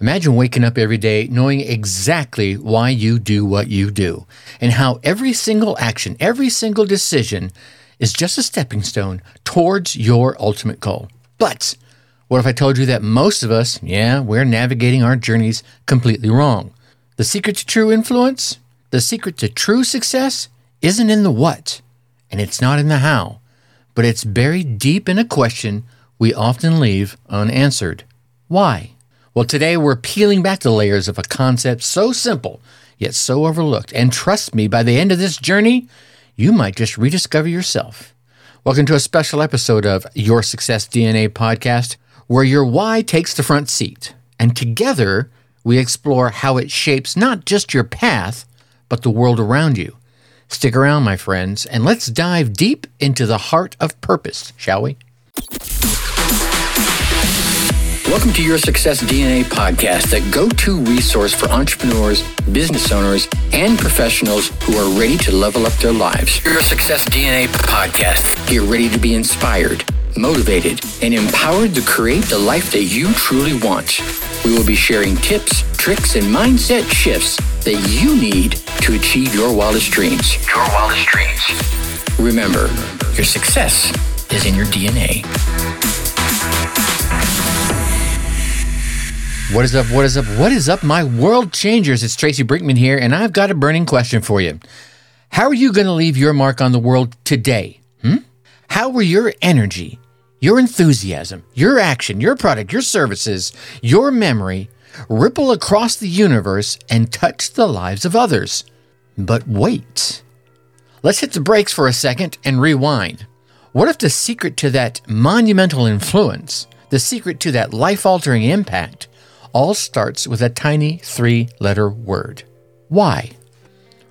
Imagine waking up every day knowing exactly why you do what you do and how every single action, every single decision is just a stepping stone towards your ultimate goal. But what if I told you that most of us, yeah, we're navigating our journeys completely wrong? The secret to true influence, the secret to true success isn't in the what, and it's not in the how, but it's buried deep in a question we often leave unanswered. Why? Well, today we're peeling back the layers of a concept so simple, yet so overlooked. And trust me, by the end of this journey, you might just rediscover yourself. Welcome to a special episode of Your Success DNA podcast, where your why takes the front seat. And together, we explore how it shapes not just your path, but the world around you. Stick around, my friends, and let's dive deep into the heart of purpose, shall we? Welcome to your Success DNA podcast, the go to resource for entrepreneurs, business owners, and professionals who are ready to level up their lives. Your Success DNA podcast. Get ready to be inspired, motivated, and empowered to create the life that you truly want. We will be sharing tips, tricks, and mindset shifts that you need to achieve your wildest dreams. Your wildest dreams. Remember, your success is in your DNA. What is up? What is up? What is up, my world changers? It's Tracy Brinkmann here, and I've got a burning question for you. How are you going to leave your mark on the world today? Hmm? How will your energy, your enthusiasm, your action, your product, your services, your memory ripple across the universe and touch the lives of others? But wait. Let's hit the brakes for a second and rewind. What if the secret to that monumental influence, the secret to that life altering impact, all starts with a tiny three letter word why.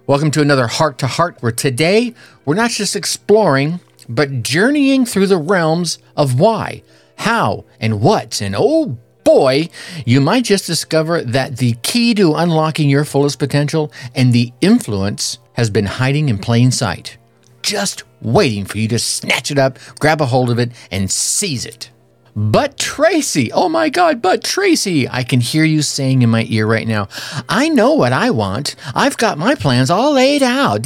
Welcome to another Heart to Heart, where today we're not just exploring, but journeying through the realms of why, how, and what. And oh boy, you might just discover that the key to unlocking your fullest potential and the influence has been hiding in plain sight, just waiting for you to snatch it up, grab a hold of it, and seize it. But Tracy, oh my God, but Tracy, I can hear you saying in my ear right now, I know what I want. I've got my plans all laid out.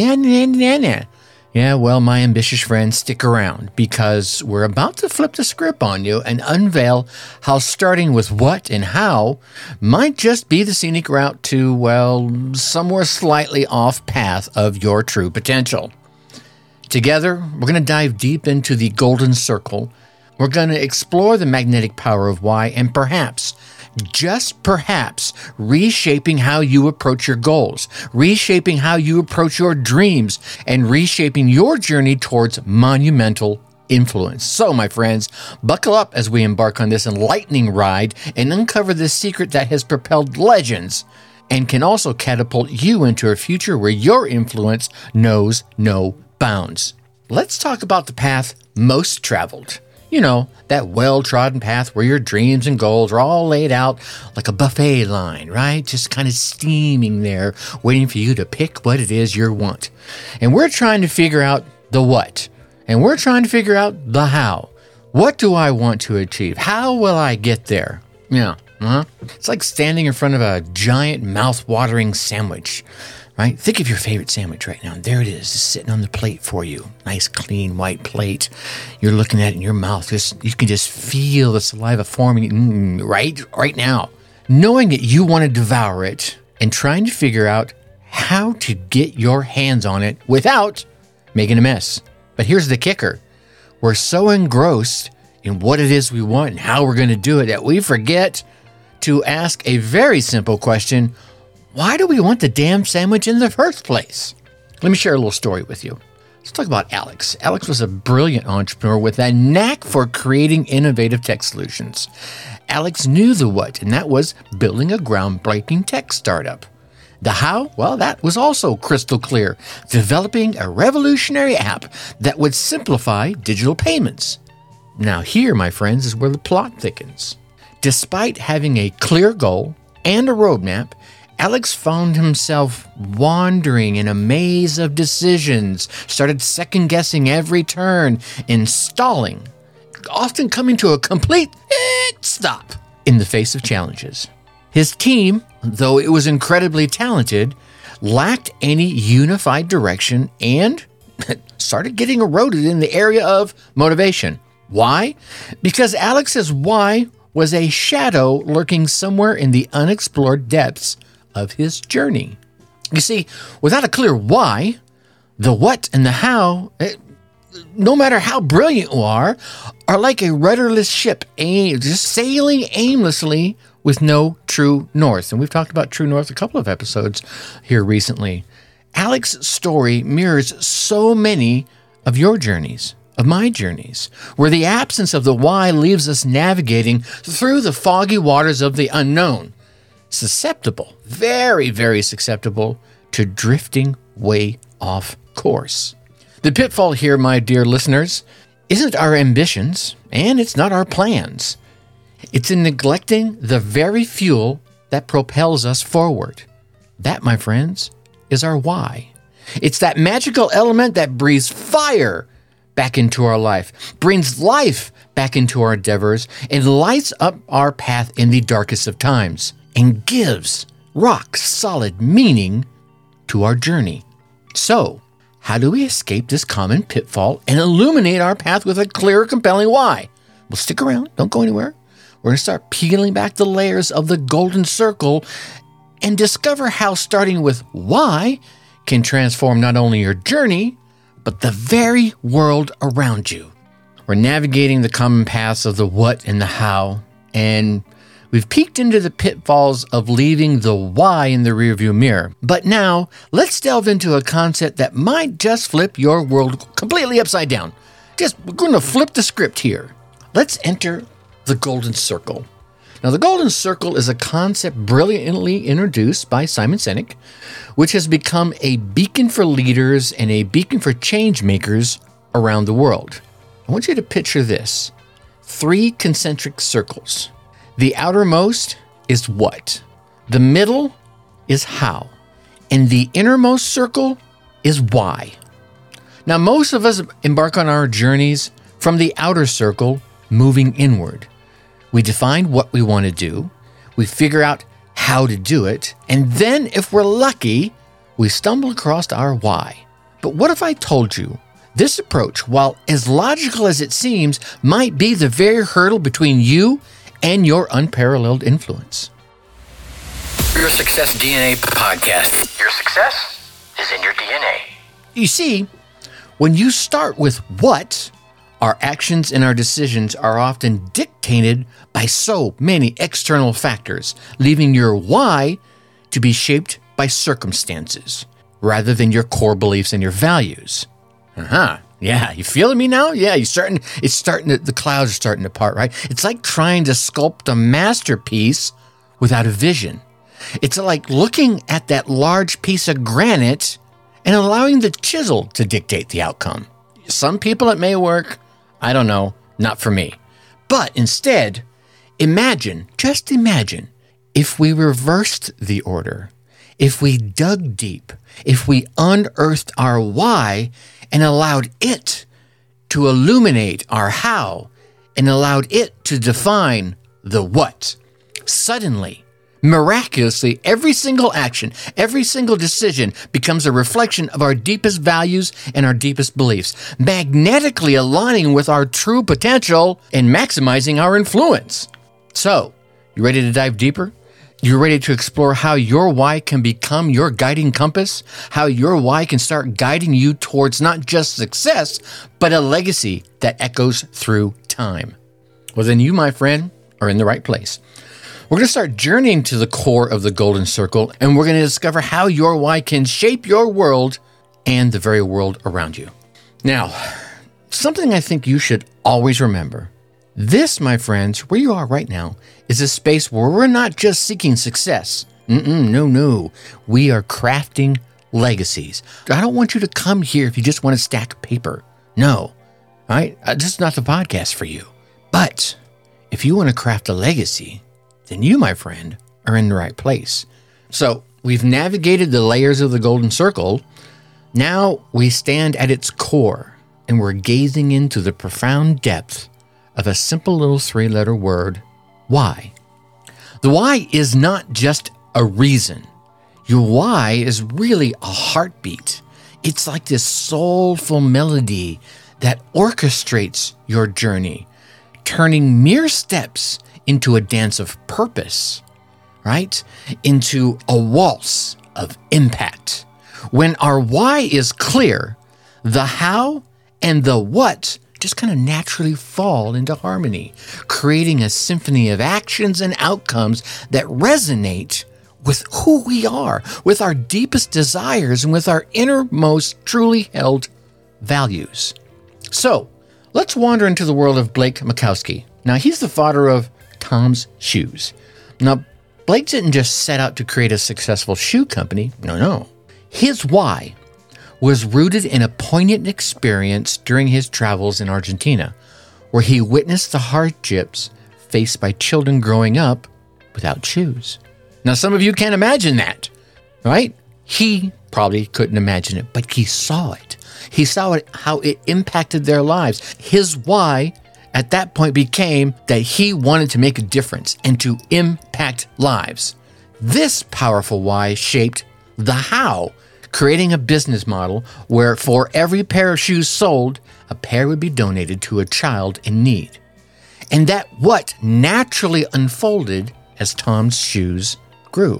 Yeah, well, my ambitious friend, stick around because we're about to flip the script on you and unveil how starting with what and how might just be the scenic route to, well, somewhere slightly off path of your true potential. Together, we're going to dive deep into the golden circle we're going to explore the magnetic power of why and perhaps, just perhaps, reshaping how you approach your goals, reshaping how you approach your dreams, and reshaping your journey towards monumental influence. So, my friends, buckle up as we embark on this enlightening ride and uncover the secret that has propelled legends and can also catapult you into a future where your influence knows no bounds. Let's talk about the path most traveled you know, that well trodden path where your dreams and goals are all laid out like a buffet line, right? Just kind of steaming there, waiting for you to pick what it is you want. And we're trying to figure out the what, and we're trying to figure out the how. What do I want to achieve? How will I get there? Yeah. Uh-huh. It's like standing in front of a giant mouth-watering sandwich right? Think of your favorite sandwich right now. There it is, just sitting on the plate for you. Nice, clean, white plate. You're looking at it in your mouth. Just, you can just feel the saliva forming mm, right, right now. Knowing that you want to devour it and trying to figure out how to get your hands on it without making a mess. But here's the kicker we're so engrossed in what it is we want and how we're going to do it that we forget to ask a very simple question why do we want the damn sandwich in the first place? Let me share a little story with you. Let's talk about Alex. Alex was a brilliant entrepreneur with a knack for creating innovative tech solutions. Alex knew the what, and that was building a groundbreaking tech startup. The how? Well, that was also crystal clear developing a revolutionary app that would simplify digital payments. Now, here, my friends, is where the plot thickens. Despite having a clear goal and a roadmap, Alex found himself wandering in a maze of decisions, started second guessing every turn, installing, often coming to a complete stop in the face of challenges. His team, though it was incredibly talented, lacked any unified direction and started getting eroded in the area of motivation. Why? Because Alex's why was a shadow lurking somewhere in the unexplored depths of his journey. You see, without a clear why, the what and the how, it, no matter how brilliant you are, are like a rudderless ship, aim, just sailing aimlessly with no true north. And we've talked about true north a couple of episodes here recently. Alex's story mirrors so many of your journeys, of my journeys, where the absence of the why leaves us navigating through the foggy waters of the unknown, susceptible, very, very susceptible to drifting way off course. The pitfall here, my dear listeners, isn't our ambitions and it's not our plans. It's in neglecting the very fuel that propels us forward. That, my friends, is our why. It's that magical element that breathes fire back into our life, brings life back into our endeavors, and lights up our path in the darkest of times, and gives rock solid meaning to our journey. So, how do we escape this common pitfall and illuminate our path with a clear, compelling why? Well, stick around, don't go anywhere. We're going to start peeling back the layers of the golden circle and discover how starting with why can transform not only your journey, but the very world around you. We're navigating the common paths of the what and the how, and we've peeked into the pitfalls of leaving the why in the rearview mirror. But now, let's delve into a concept that might just flip your world completely upside down. Just, we're going to flip the script here. Let's enter the Golden Circle. Now, the Golden Circle is a concept brilliantly introduced by Simon Sinek, which has become a beacon for leaders and a beacon for change makers around the world. I want you to picture this three concentric circles. The outermost is what, the middle is how, and the innermost circle is why. Now, most of us embark on our journeys from the outer circle, moving inward. We define what we want to do, we figure out how to do it, and then, if we're lucky, we stumble across our why. But what if I told you this approach, while as logical as it seems, might be the very hurdle between you and your unparalleled influence? Your Success DNA podcast. Your success is in your DNA. You see, when you start with what, our actions and our decisions are often dictated by so many external factors, leaving your why to be shaped by circumstances rather than your core beliefs and your values. Uh huh. Yeah, you feeling me now? Yeah, you starting. It's starting. To, the clouds are starting to part. Right. It's like trying to sculpt a masterpiece without a vision. It's like looking at that large piece of granite and allowing the chisel to dictate the outcome. Some people it may work. I don't know, not for me. But instead, imagine, just imagine, if we reversed the order, if we dug deep, if we unearthed our why and allowed it to illuminate our how and allowed it to define the what. Suddenly, Miraculously, every single action, every single decision becomes a reflection of our deepest values and our deepest beliefs, magnetically aligning with our true potential and maximizing our influence. So, you ready to dive deeper? You're ready to explore how your why can become your guiding compass, how your why can start guiding you towards not just success, but a legacy that echoes through time. Well, then you, my friend, are in the right place. We're going to start journeying to the core of the golden circle, and we're going to discover how your why can shape your world and the very world around you. Now, something I think you should always remember this, my friends, where you are right now, is a space where we're not just seeking success. Mm-mm, no, no. We are crafting legacies. I don't want you to come here if you just want to stack paper. No. All right? Uh, this is not the podcast for you. But if you want to craft a legacy, then you, my friend, are in the right place. So we've navigated the layers of the golden circle. Now we stand at its core and we're gazing into the profound depth of a simple little three letter word why. The why is not just a reason. Your why is really a heartbeat. It's like this soulful melody that orchestrates your journey, turning mere steps into a dance of purpose, right? Into a waltz of impact. When our why is clear, the how and the what just kind of naturally fall into harmony, creating a symphony of actions and outcomes that resonate with who we are, with our deepest desires, and with our innermost truly held values. So, let's wander into the world of Blake Mycoskie. Now, he's the father of TOMS Shoes. Now, Blake didn't just set out to create a successful shoe company. No, no. His why was rooted in a poignant experience during his travels in Argentina, where he witnessed the hardships faced by children growing up without shoes. Now, some of you can't imagine that, right? He probably couldn't imagine it, but he saw it. He saw it, how it impacted their lives. His why at that point became that he wanted to make a difference and to impact lives. This powerful why shaped the how, creating a business model where for every pair of shoes sold, a pair would be donated to a child in need. And that what naturally unfolded as TOMS shoes grew.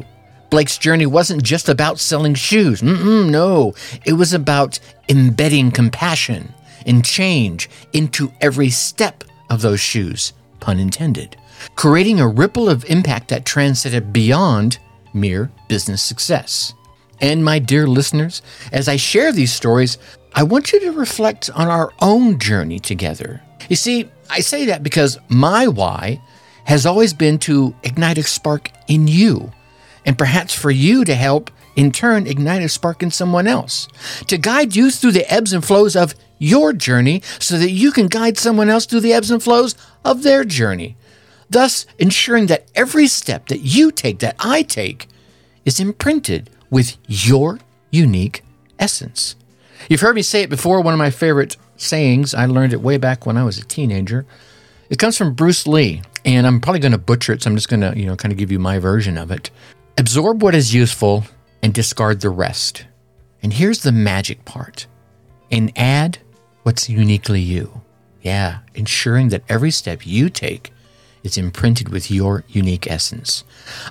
Blake's journey wasn't just about selling shoes. Mm-mm, no, it was about embedding compassion and change into every step of those shoes, pun intended, creating a ripple of impact that transcended beyond mere business success. And my dear listeners, as I share these stories, I want you to reflect on our own journey together. You see, I say that because my why has always been to ignite a spark in you and perhaps for you to help in turn ignite a spark in someone else, to guide you through the ebbs and flows of your journey so that you can guide someone else through the ebbs and flows of their journey, thus ensuring that every step that you take, that I take, is imprinted with your unique essence. You've heard me say it before, one of my favorite sayings, I learned it way back when I was a teenager. It comes from Bruce Lee, and I'm probably going to butcher it, so I'm just going to, you know, kind of give you my version of it. Absorb what is useful and discard the rest. And here's the magic part and add what's uniquely you. Yeah, ensuring that every step you take is imprinted with your unique essence.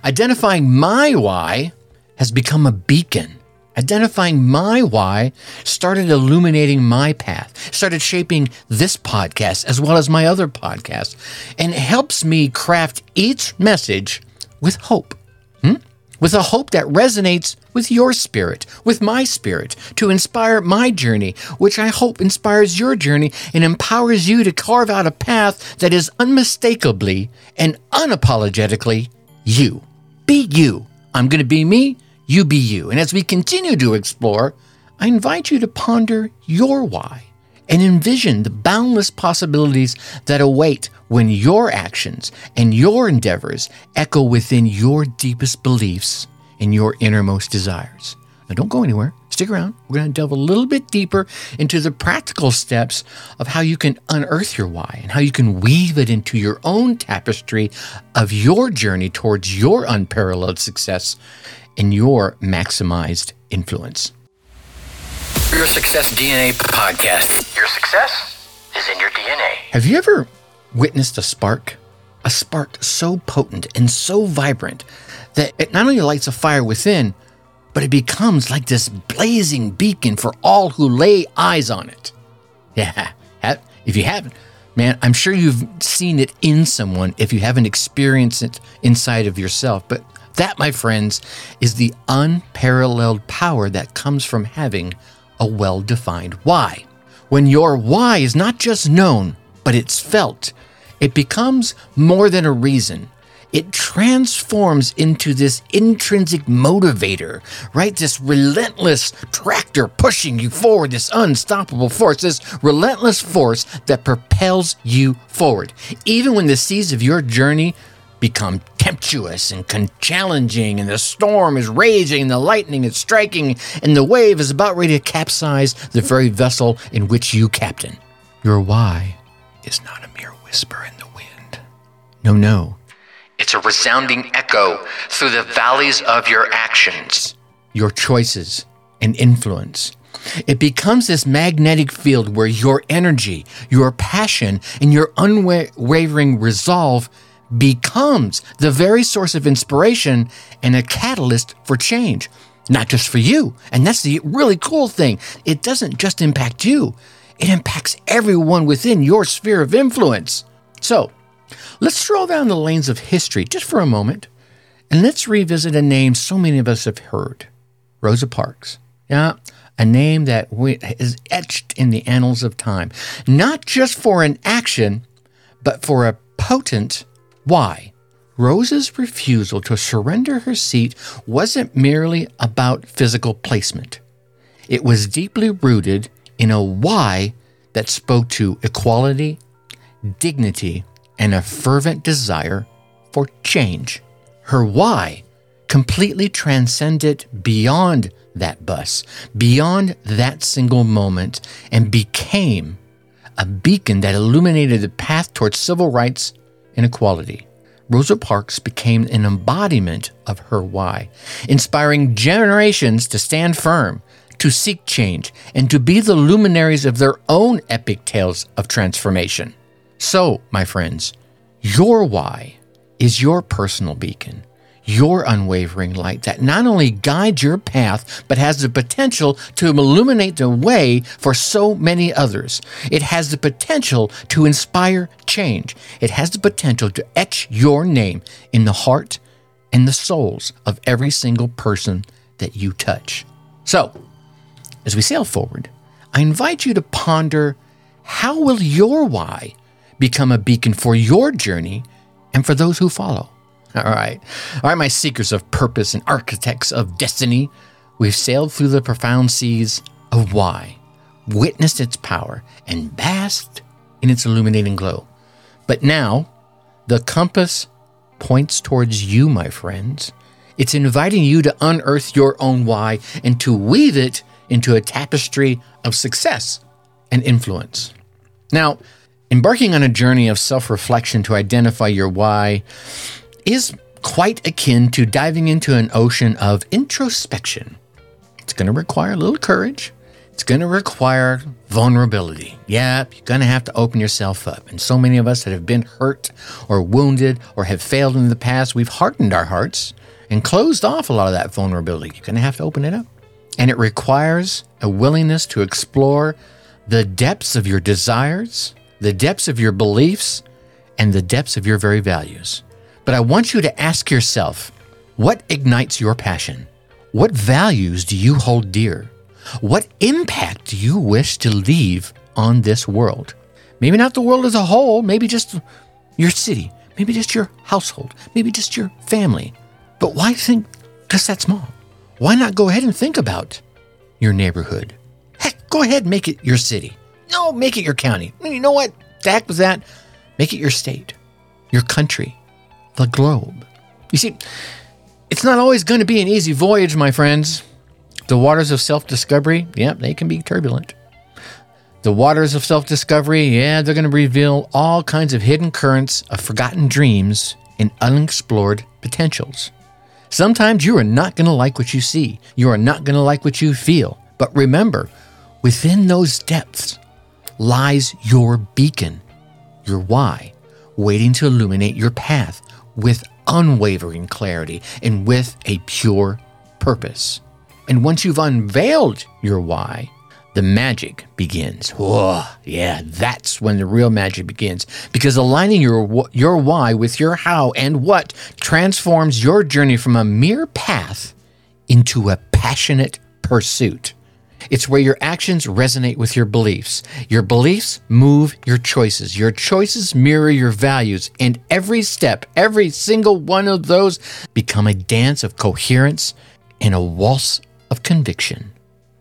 Identifying my why has become a beacon. Identifying my why started illuminating my path, started shaping this podcast as well as my other podcasts, and helps me craft each message with hope. Hmm? with a hope that resonates with your spirit, with my spirit, to inspire my journey, which I hope inspires your journey and empowers you to carve out a path that is unmistakably and unapologetically you. Be you. I'm going to be me, you be you. And as we continue to explore, I invite you to ponder your why and envision the boundless possibilities that await when your actions and your endeavors echo within your deepest beliefs and your innermost desires. Now, don't go anywhere. Stick around. We're going to delve a little bit deeper into the practical steps of how you can unearth your why and how you can weave it into your own tapestry of your journey towards your unparalleled success and your maximized influence. Your Success DNA podcast. Your success is in your DNA. Have you ever witnessed a spark? A spark so potent and so vibrant that it not only lights a fire within, but it becomes like this blazing beacon for all who lay eyes on it. Yeah, if you haven't, man, I'm sure you've seen it in someone if you haven't experienced it inside of yourself. But that, my friends, is the unparalleled power that comes from having a well defined why. When your why is not just known, but it's felt, it becomes more than a reason. It transforms into this intrinsic motivator, right? This relentless tractor pushing you forward, this unstoppable force, this relentless force that propels you forward. Even when the seas of your journey become tempestuous and challenging, and the storm is raging, and the lightning is striking, and the wave is about ready to capsize the very vessel in which you captain. Your why is not a mere whisper in the wind. No, no. It's a resounding echo through the valleys of your actions, your choices, and influence. It becomes this magnetic field where your energy, your passion, and your unwavering resolve becomes the very source of inspiration and a catalyst for change, not just for you. And that's the really cool thing. It doesn't just impact you, it impacts everyone within your sphere of influence. So, let's stroll down the lanes of history just for a moment and let's revisit a name so many of us have heard Rosa Parks. Yeah, a name that is etched in the annals of time, not just for an action, but for a potent why. Rosa's refusal to surrender her seat wasn't merely about physical placement. It was deeply rooted in a why that spoke to equality, dignity, and a fervent desire for change. Her why completely transcended beyond that bus, beyond that single moment, and became a beacon that illuminated the path towards civil rights and equality. Rosa Parks became an embodiment of her why, inspiring generations to stand firm, to seek change, and to be the luminaries of their own epic tales of transformation. So, my friends, your why is your personal beacon your unwavering light that not only guides your path, but has the potential to illuminate the way for so many others. It has the potential to inspire change. It has the potential to etch your name in the heart and the souls of every single person that you touch. So, as we sail forward, I invite you to ponder how will your why become a beacon for your journey and for those who follow? All right. All right, my seekers of purpose and architects of destiny, we've sailed through the profound seas of why, witnessed its power, and basked in its illuminating glow. But now, the compass points towards you, my friends. It's inviting you to unearth your own why and to weave it into a tapestry of success and influence. Now, embarking on a journey of self reflection to identify your why is quite akin to diving into an ocean of introspection. It's going to require a little courage. It's going to require vulnerability. Yep, you're going to have to open yourself up. And so many of us that have been hurt or wounded or have failed in the past, we've hardened our hearts and closed off a lot of that vulnerability. You're going to have to open it up. And it requires a willingness to explore the depths of your desires, the depths of your beliefs, and the depths of your very values. But I want you to ask yourself what ignites your passion? What values do you hold dear? What impact do you wish to leave on this world? Maybe not the world as a whole, maybe just your city, maybe just your household, maybe just your family. But why think just that small? Why not go ahead and think about your neighborhood? Heck, go ahead and make it your city. No, make it your county. You know what? The heck with that. Make it your state, your country, the globe. You see, it's not always going to be an easy voyage, my friends. The waters of self discovery, yeah, they can be turbulent. The waters of self discovery, yeah, they're going to reveal all kinds of hidden currents of forgotten dreams and unexplored potentials. Sometimes you are not going to like what you see. You are not going to like what you feel. But remember, within those depths lies your beacon, your why, waiting to illuminate your path with unwavering clarity and with a pure purpose. And once you've unveiled your why, the magic begins. Whoa, yeah, that's when the real magic begins. Because aligning your your why with your how and what transforms your journey from a mere path into a passionate pursuit. It's where your actions resonate with your beliefs. Your beliefs move your choices. Your choices mirror your values. And every step, every single one of those become a dance of coherence and a waltz of conviction.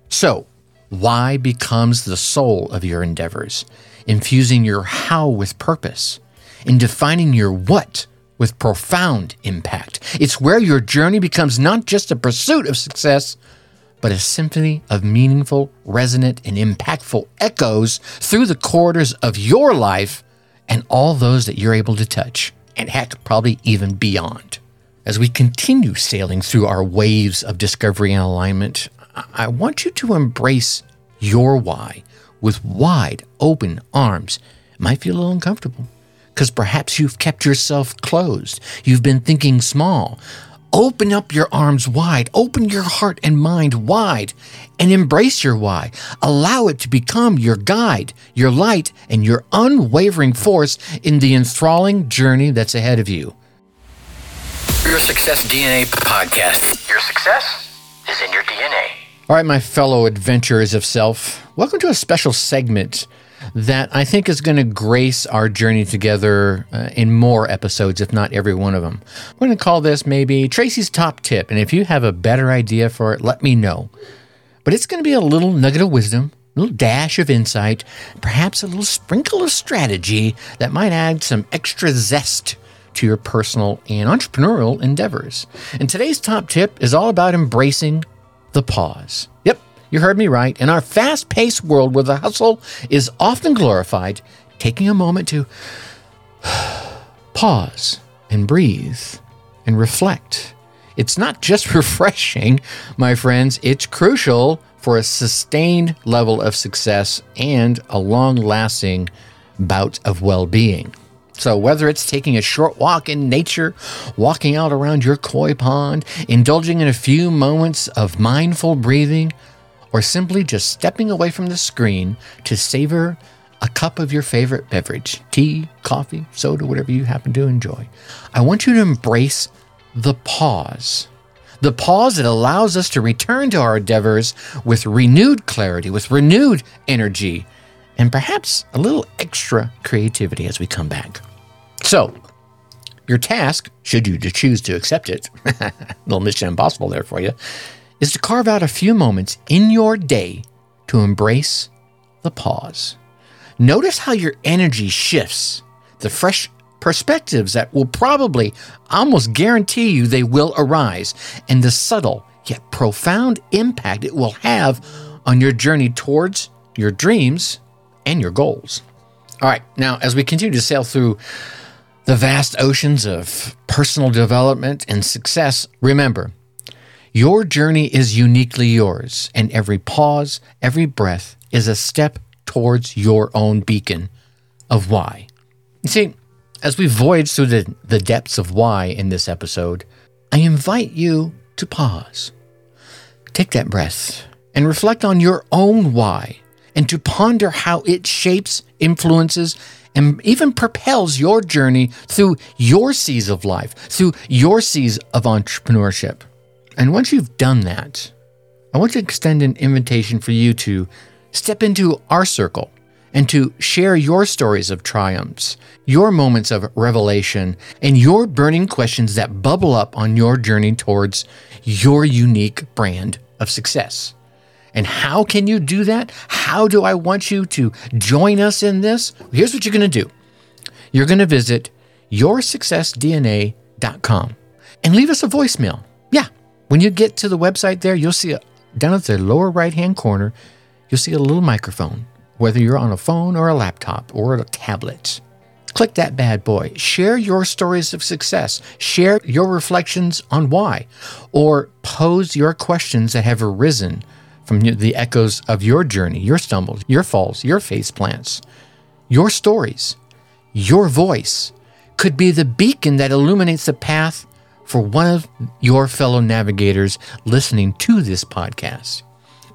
So, why becomes the soul of your endeavors, infusing your how with purpose, and defining your what with profound impact. It's where your journey becomes not just a pursuit of success, but a symphony of meaningful, resonant, and impactful echoes through the corridors of your life and all those that you're able to touch. and heck, probably even beyond. As we continue sailing through our waves of discovery and alignment, I want you to embrace your why with wide open arms. It might feel a little uncomfortable because perhaps you've kept yourself closed. You've been thinking small. Open up your arms wide, open your heart and mind wide, and embrace your why. Allow it to become your guide, your light, and your unwavering force in the enthralling journey that's ahead of you. Your Success DNA podcast. Your success is in your DNA. All right, my fellow adventurers of self, welcome to a special segment that I think is going to grace our journey together uh, in more episodes, if not every one of them. We're going to call this maybe Tracy's Top Tip. And if you have a better idea for it, let me know. But it's going to be a little nugget of wisdom, a little dash of insight, perhaps a little sprinkle of strategy that might add some extra zest to your personal and entrepreneurial endeavors. And today's top tip is all about embracing the pause. Yep, you heard me right. In our fast paced world where the hustle is often glorified, taking a moment to pause and breathe and reflect. It's not just refreshing, my friends, it's crucial for a sustained level of success and a long lasting bout of well being. So, whether it's taking a short walk in nature, walking out around your koi pond, indulging in a few moments of mindful breathing, or simply just stepping away from the screen to savor a cup of your favorite beverage tea, coffee, soda, whatever you happen to enjoy I want you to embrace the pause. The pause that allows us to return to our endeavors with renewed clarity, with renewed energy, and perhaps a little extra creativity as we come back. So, your task, should you choose to accept it, little mission impossible there for you, is to carve out a few moments in your day to embrace the pause. Notice how your energy shifts, the fresh perspectives that will probably almost guarantee you they will arise, and the subtle yet profound impact it will have on your journey towards your dreams and your goals. All right, now as we continue to sail through the vast oceans of personal development and success, remember, your journey is uniquely yours, and every pause, every breath is a step towards your own beacon of why. You see, as we voyage through the, the depths of why in this episode, I invite you to pause. Take that breath and reflect on your own why and to ponder how it shapes, influences, and even propels your journey through your seas of life, through your seas of entrepreneurship. And once you've done that, I want to extend an invitation for you to step into our circle and to share your stories of triumphs, your moments of revelation, and your burning questions that bubble up on your journey towards your unique brand of success. And how can you do that? How do I want you to join us in this? Here's what you're going to do you're going to visit yoursuccessdna.com and leave us a voicemail. When you get to the website there, you'll see a, down at the lower right hand corner, you'll see a little microphone, whether you're on a phone or a laptop or a tablet. Click that bad boy. Share your stories of success. Share your reflections on why, or pose your questions that have arisen from the echoes of your journey, your stumbles, your falls, your face plants. Your stories, your voice could be the beacon that illuminates the path for one of your fellow navigators listening to this podcast.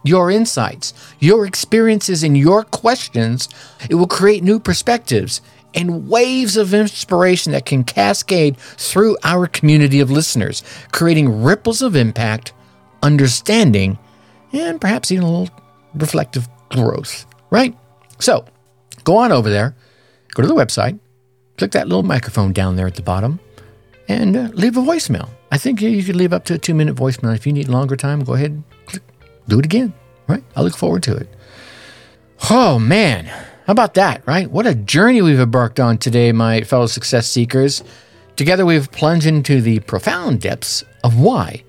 Your insights, your experiences, and your questions, it will create new perspectives and waves of inspiration that can cascade through our community of listeners, creating ripples of impact, understanding, and perhaps even a little reflective growth, right? So go on over there, go to the website, click that little microphone down there at the bottom, and uh, leave a voicemail. I think you could leave up to a two minute voicemail. If you need longer time, go ahead, click, do it again, right? I look forward to it. Oh, man. How about that, right? What a journey we've embarked on today, my fellow success seekers. Together, we've plunged into the profound depths of why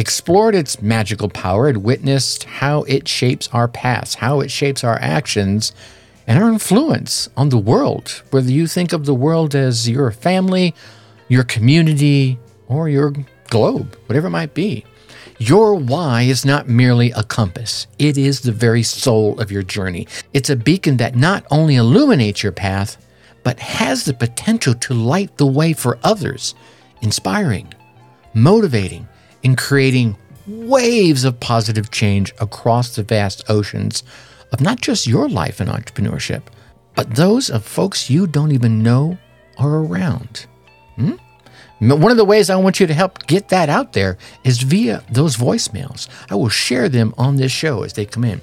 explored its magical power, and witnessed how it shapes our paths, how it shapes our actions, and our influence on the world, whether you think of the world as your family, your community, or your globe, whatever it might be. Your why is not merely a compass, it is the very soul of your journey. It's a beacon that not only illuminates your path, but has the potential to light the way for others, inspiring, motivating, and creating waves of positive change across the vast oceans of not just your life and entrepreneurship, but those of folks you don't even know are around. Hmm? One of the ways I want you to help get that out there is via those voicemails. I will share them on this show as they come in.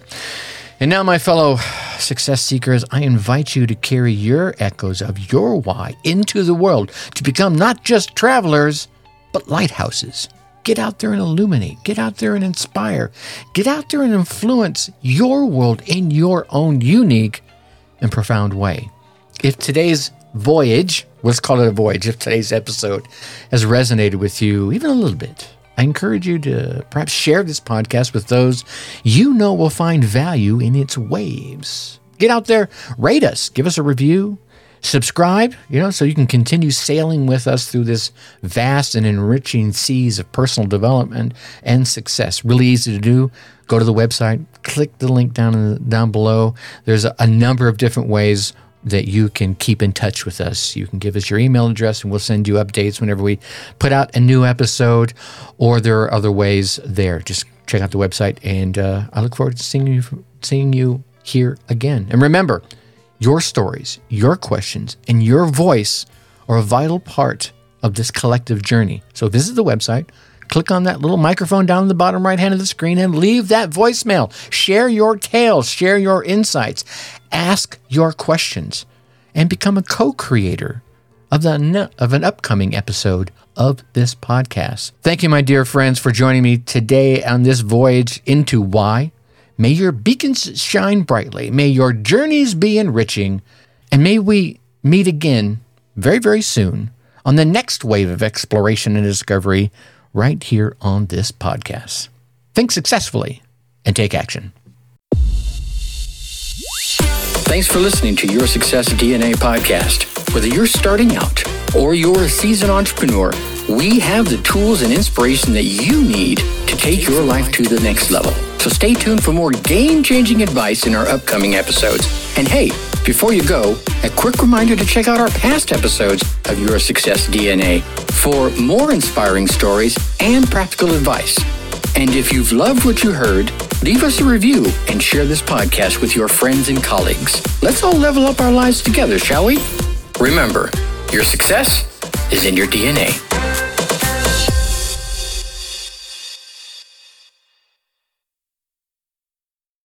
And now, my fellow success seekers, I invite you to carry your echoes of your why into the world to become not just travelers, but lighthouses. Get out there and illuminate. Get out there and inspire. Get out there and influence your world in your own unique and profound way. If today's voyage, let's call it a voyage, if today's episode has resonated with you even a little bit, I encourage you to perhaps share this podcast with those you know will find value in its waves. Get out there, rate us, give us a review, subscribe, you know, so you can continue sailing with us through this vast and enriching seas of personal development and success. Really easy to do. Go to the website, click the link down the, down below. There's a, a number of different ways that you can keep in touch with us. You can give us your email address and we'll send you updates whenever we put out a new episode, or there are other ways there. Just check out the website, and uh, I look forward to seeing you, seeing you here again. And remember, your stories, your questions, and your voice are a vital part of this collective journey. So visit the website click on that little microphone down in the bottom right hand of the screen and leave that voicemail. Share your tales, share your insights, ask your questions, and become a co creator of, the, of an upcoming episode of this podcast. Thank you, my dear friends, for joining me today on this voyage into why. May your beacons shine brightly, may your journeys be enriching, and may we meet again very, very soon on the next wave of exploration and discovery right here on this podcast. Think successfully and take action. Thanks for listening to Your Success DNA podcast. Whether you're starting out or you're a seasoned entrepreneur, we have the tools and inspiration that you need to take your life to the next level. So stay tuned for more game changing advice in our upcoming episodes. And hey, before you go, a quick reminder to check out our past episodes of Your Success DNA for more inspiring stories and practical advice. And if you've loved what you heard, leave us a review and share this podcast with your friends and colleagues. Let's all level up our lives together, shall we? Remember, your success is in your DNA.